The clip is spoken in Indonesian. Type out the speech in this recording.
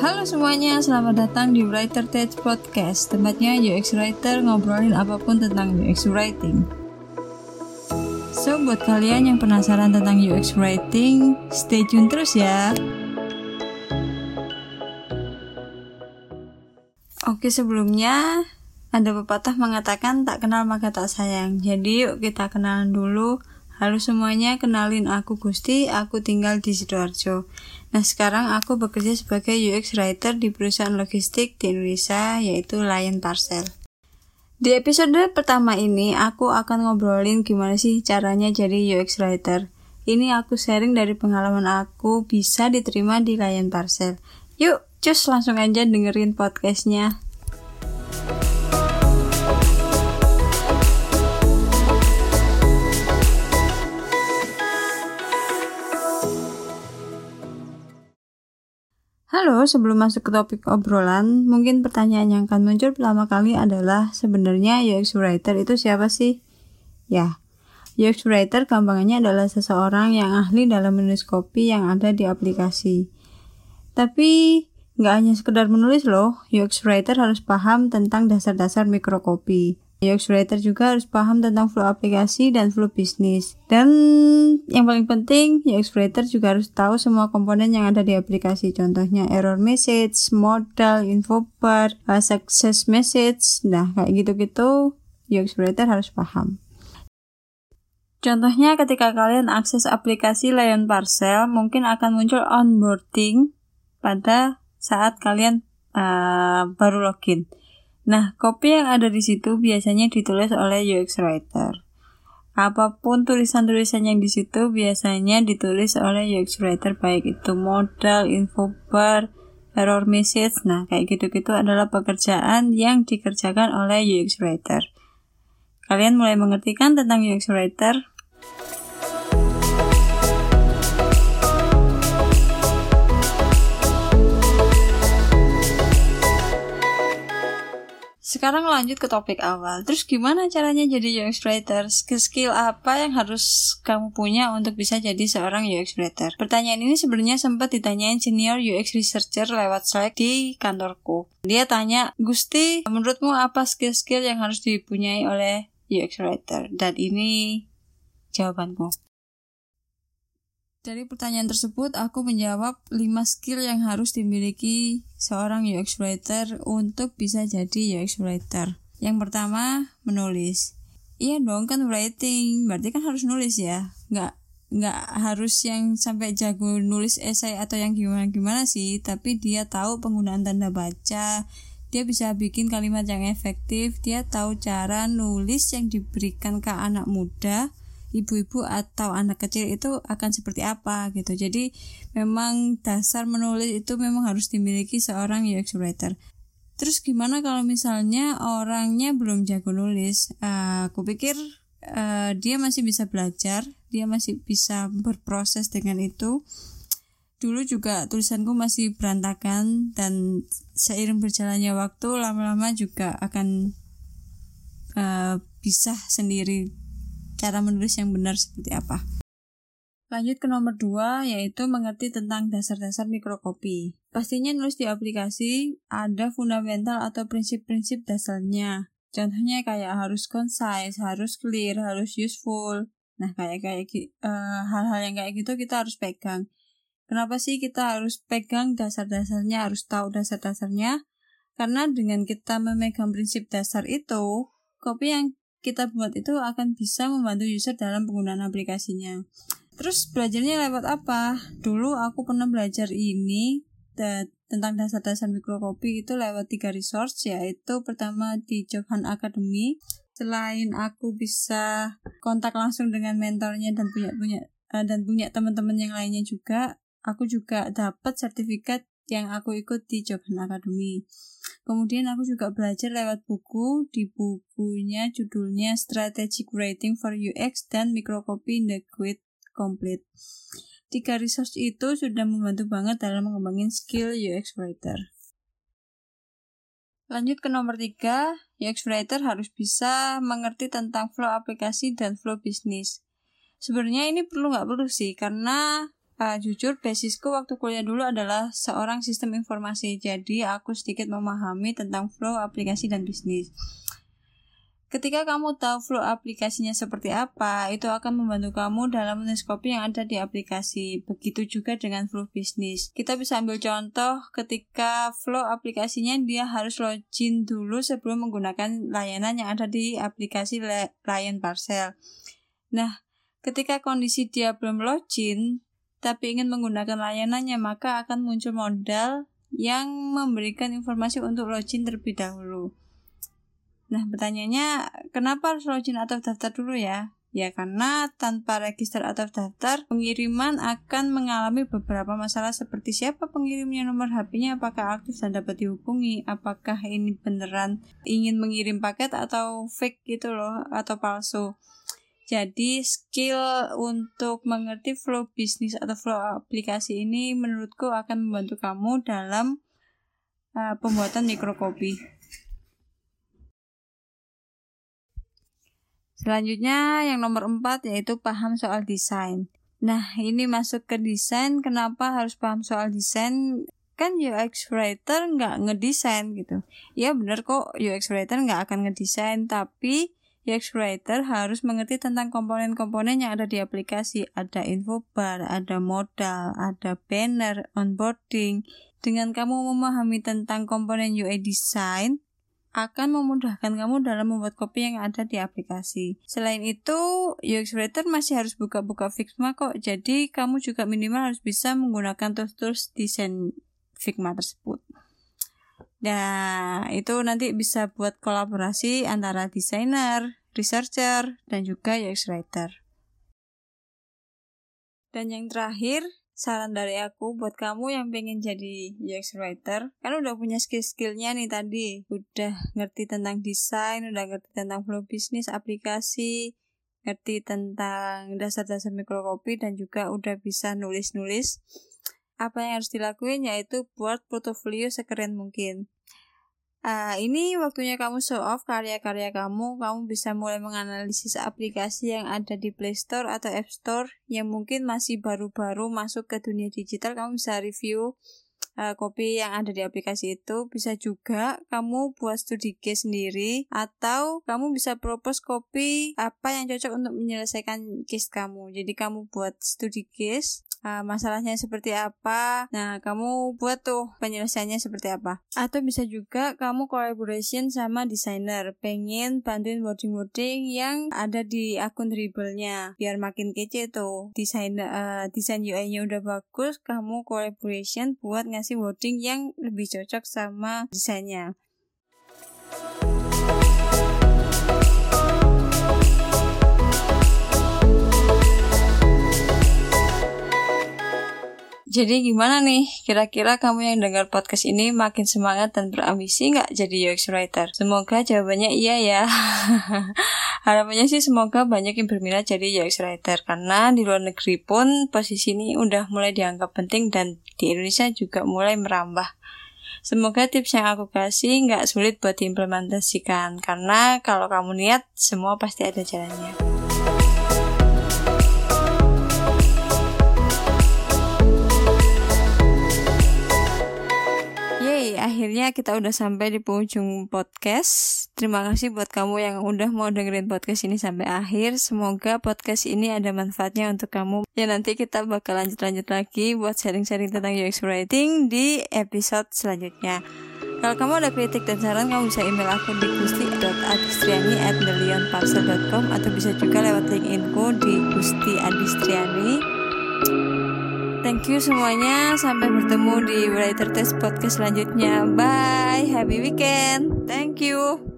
Halo semuanya, selamat datang di Writer Tech Podcast. Tempatnya UX Writer ngobrolin apa pun tentang UX Writing. So, buat kalian yang penasaran tentang UX Writing, stay tune terus ya. Oke, sebelumnya ada pepatah mengatakan tak kenal maka tak sayang. Jadi yuk kita kenalan dulu Halo semuanya, kenalin aku Gusti, aku tinggal di Sidoarjo. Nah, sekarang aku bekerja sebagai UX Writer di perusahaan logistik di Indonesia, yaitu Lion Parcel. Di episode pertama ini, aku akan ngobrolin gimana sih caranya jadi UX Writer. Ini aku sharing dari pengalaman aku bisa diterima di Lion Parcel. Yuk, cus langsung aja dengerin podcastnya. Halo, sebelum masuk ke topik obrolan, mungkin pertanyaan yang akan muncul pertama kali adalah sebenarnya UX Writer itu siapa sih? Ya, UX Writer gampangannya adalah seseorang yang ahli dalam menulis kopi yang ada di aplikasi. Tapi nggak hanya sekedar menulis loh, UX Writer harus paham tentang dasar-dasar mikrokopi. UX Writer juga harus paham tentang flow aplikasi dan flow bisnis. Dan yang paling penting, UX Writer juga harus tahu semua komponen yang ada di aplikasi. Contohnya error message, modal, info bar, uh, success message. Nah, kayak gitu-gitu UX Writer harus paham. Contohnya ketika kalian akses aplikasi Lion Parcel, mungkin akan muncul onboarding pada saat kalian uh, baru login. Nah, kopi yang ada di situ biasanya ditulis oleh UX writer. Apa pun tulisan-tulisan yang di situ biasanya ditulis oleh UX writer baik itu modal, info bar, error message. Nah, kayak gitu-gitu adalah pekerjaan yang dikerjakan oleh UX writer. Kalian mulai mengerti kan tentang UX writer? Sekarang lanjut ke topik awal. Terus gimana caranya jadi UX writer? Skill apa yang harus kamu punya untuk bisa jadi seorang UX writer? Pertanyaan ini sebenarnya sempat ditanyain senior UX researcher lewat Slack di kantorku. Dia tanya, Gusti, menurutmu apa skill-skill yang harus dipunyai oleh UX writer? Dan ini jawabanku. Dari pertanyaan tersebut, aku menjawab 5 skill yang harus dimiliki seorang UX writer untuk bisa jadi UX writer. Yang pertama, menulis. Iya dong, kan writing, berarti kan harus nulis ya. Nggak, nggak harus yang sampai jago nulis esai atau yang gimana-gimana sih, tapi dia tahu penggunaan tanda baca, dia bisa bikin kalimat yang efektif, dia tahu cara nulis yang diberikan ke anak muda, ibu-ibu atau anak kecil itu akan seperti apa gitu. Jadi memang dasar menulis itu memang harus dimiliki seorang UX writer. Terus gimana kalau misalnya orangnya belum jago nulis? Uh, aku pikir uh, dia masih bisa belajar, dia masih bisa berproses dengan itu. Dulu juga tulisanku masih berantakan dan seiring berjalannya waktu lama-lama juga akan uh, bisa sendiri cara menulis yang benar seperti apa. Lanjut ke nomor 2, yaitu mengerti tentang dasar-dasar mikrokopi. Pastinya nulis di aplikasi ada fundamental atau prinsip-prinsip dasarnya. Contohnya kayak harus concise, harus clear, harus useful. Nah, kayak kayak uh, hal-hal yang kayak gitu kita harus pegang. Kenapa sih kita harus pegang dasar-dasarnya, harus tahu dasar-dasarnya? Karena dengan kita memegang prinsip dasar itu, kopi yang kita buat itu akan bisa membantu user dalam penggunaan aplikasinya. Terus belajarnya lewat apa? Dulu aku pernah belajar ini tentang dasar-dasar mikrokopi itu lewat tiga resource yaitu pertama di Johan Academy. Selain aku bisa kontak langsung dengan mentornya dan punya punya eh, dan punya teman-teman yang lainnya juga, aku juga dapat sertifikat yang aku ikut di Johan Academy. Kemudian aku juga belajar lewat buku, di bukunya judulnya Strategic Writing for UX dan Microcopy in the Quit Complete. Tiga resource itu sudah membantu banget dalam mengembangin skill UX Writer. Lanjut ke nomor tiga, UX Writer harus bisa mengerti tentang flow aplikasi dan flow bisnis. Sebenarnya ini perlu nggak perlu sih, karena uh, jujur basisku waktu kuliah dulu adalah seorang sistem informasi jadi aku sedikit memahami tentang flow aplikasi dan bisnis Ketika kamu tahu flow aplikasinya seperti apa, itu akan membantu kamu dalam menulis yang ada di aplikasi. Begitu juga dengan flow bisnis. Kita bisa ambil contoh ketika flow aplikasinya dia harus login dulu sebelum menggunakan layanan yang ada di aplikasi Lion Parcel. Nah, ketika kondisi dia belum login, tapi ingin menggunakan layanannya, maka akan muncul modal yang memberikan informasi untuk login terlebih dahulu. Nah, pertanyaannya, kenapa harus login atau daftar dulu ya? Ya, karena tanpa register atau daftar, pengiriman akan mengalami beberapa masalah seperti siapa pengirimnya, nomor HP-nya, apakah aktif dan dapat dihubungi, apakah ini beneran ingin mengirim paket atau fake gitu loh, atau palsu. Jadi skill untuk mengerti flow bisnis atau flow aplikasi ini menurutku akan membantu kamu dalam uh, pembuatan mikrokopi. Selanjutnya yang nomor empat yaitu paham soal desain. Nah ini masuk ke desain, kenapa harus paham soal desain? Kan UX writer nggak ngedesain gitu. Ya bener kok UX writer nggak akan ngedesain, tapi UX writer harus mengerti tentang komponen-komponen yang ada di aplikasi. Ada info bar, ada modal, ada banner, onboarding. Dengan kamu memahami tentang komponen UI design, akan memudahkan kamu dalam membuat kopi yang ada di aplikasi. Selain itu, UX Writer masih harus buka-buka Figma kok, jadi kamu juga minimal harus bisa menggunakan tools-tools desain Figma tersebut. Nah, itu nanti bisa buat kolaborasi antara desainer, researcher, dan juga UX Writer. Dan yang terakhir, saran dari aku buat kamu yang pengen jadi UX writer kan udah punya skill-skillnya nih tadi udah ngerti tentang desain udah ngerti tentang flow bisnis aplikasi ngerti tentang dasar-dasar mikrokopi dan juga udah bisa nulis-nulis apa yang harus dilakuin yaitu buat portfolio sekeren mungkin Uh, ini waktunya kamu show off karya-karya kamu. Kamu bisa mulai menganalisis aplikasi yang ada di Play Store atau App Store yang mungkin masih baru-baru masuk ke dunia digital. Kamu bisa review uh, kopi yang ada di aplikasi itu. Bisa juga kamu buat studi case sendiri atau kamu bisa propose kopi apa yang cocok untuk menyelesaikan case kamu. Jadi kamu buat studi case uh, masalahnya seperti apa. Nah, kamu buat tuh penyelesaiannya seperti apa. Atau bisa juga kamu collaboration sama desainer, pengen bantuin wording-wording yang ada di akun dribblenya biar makin kece tuh. Desain uh, desain UI-nya udah bagus, kamu collaboration buat ngasih wording yang lebih cocok sama desainnya. Jadi gimana nih? Kira-kira kamu yang dengar podcast ini makin semangat dan berambisi nggak jadi UX writer? Semoga jawabannya iya ya. Harapannya sih semoga banyak yang berminat jadi UX writer karena di luar negeri pun posisi ini udah mulai dianggap penting dan di Indonesia juga mulai merambah. Semoga tips yang aku kasih nggak sulit buat diimplementasikan karena kalau kamu niat semua pasti ada jalannya. Akhirnya kita udah sampai di penghujung podcast. Terima kasih buat kamu yang udah mau dengerin podcast ini sampai akhir. Semoga podcast ini ada manfaatnya untuk kamu. Ya nanti kita bakal lanjut-lanjut lagi buat sharing-sharing tentang UX writing di episode selanjutnya. Kalau kamu ada kritik dan saran, kamu bisa email aku di gusti.adistriani at atau bisa juga lewat link info di Gusti Adistriani. Thank you semuanya. Sampai bertemu di Writer Test Podcast selanjutnya. Bye. Happy weekend. Thank you.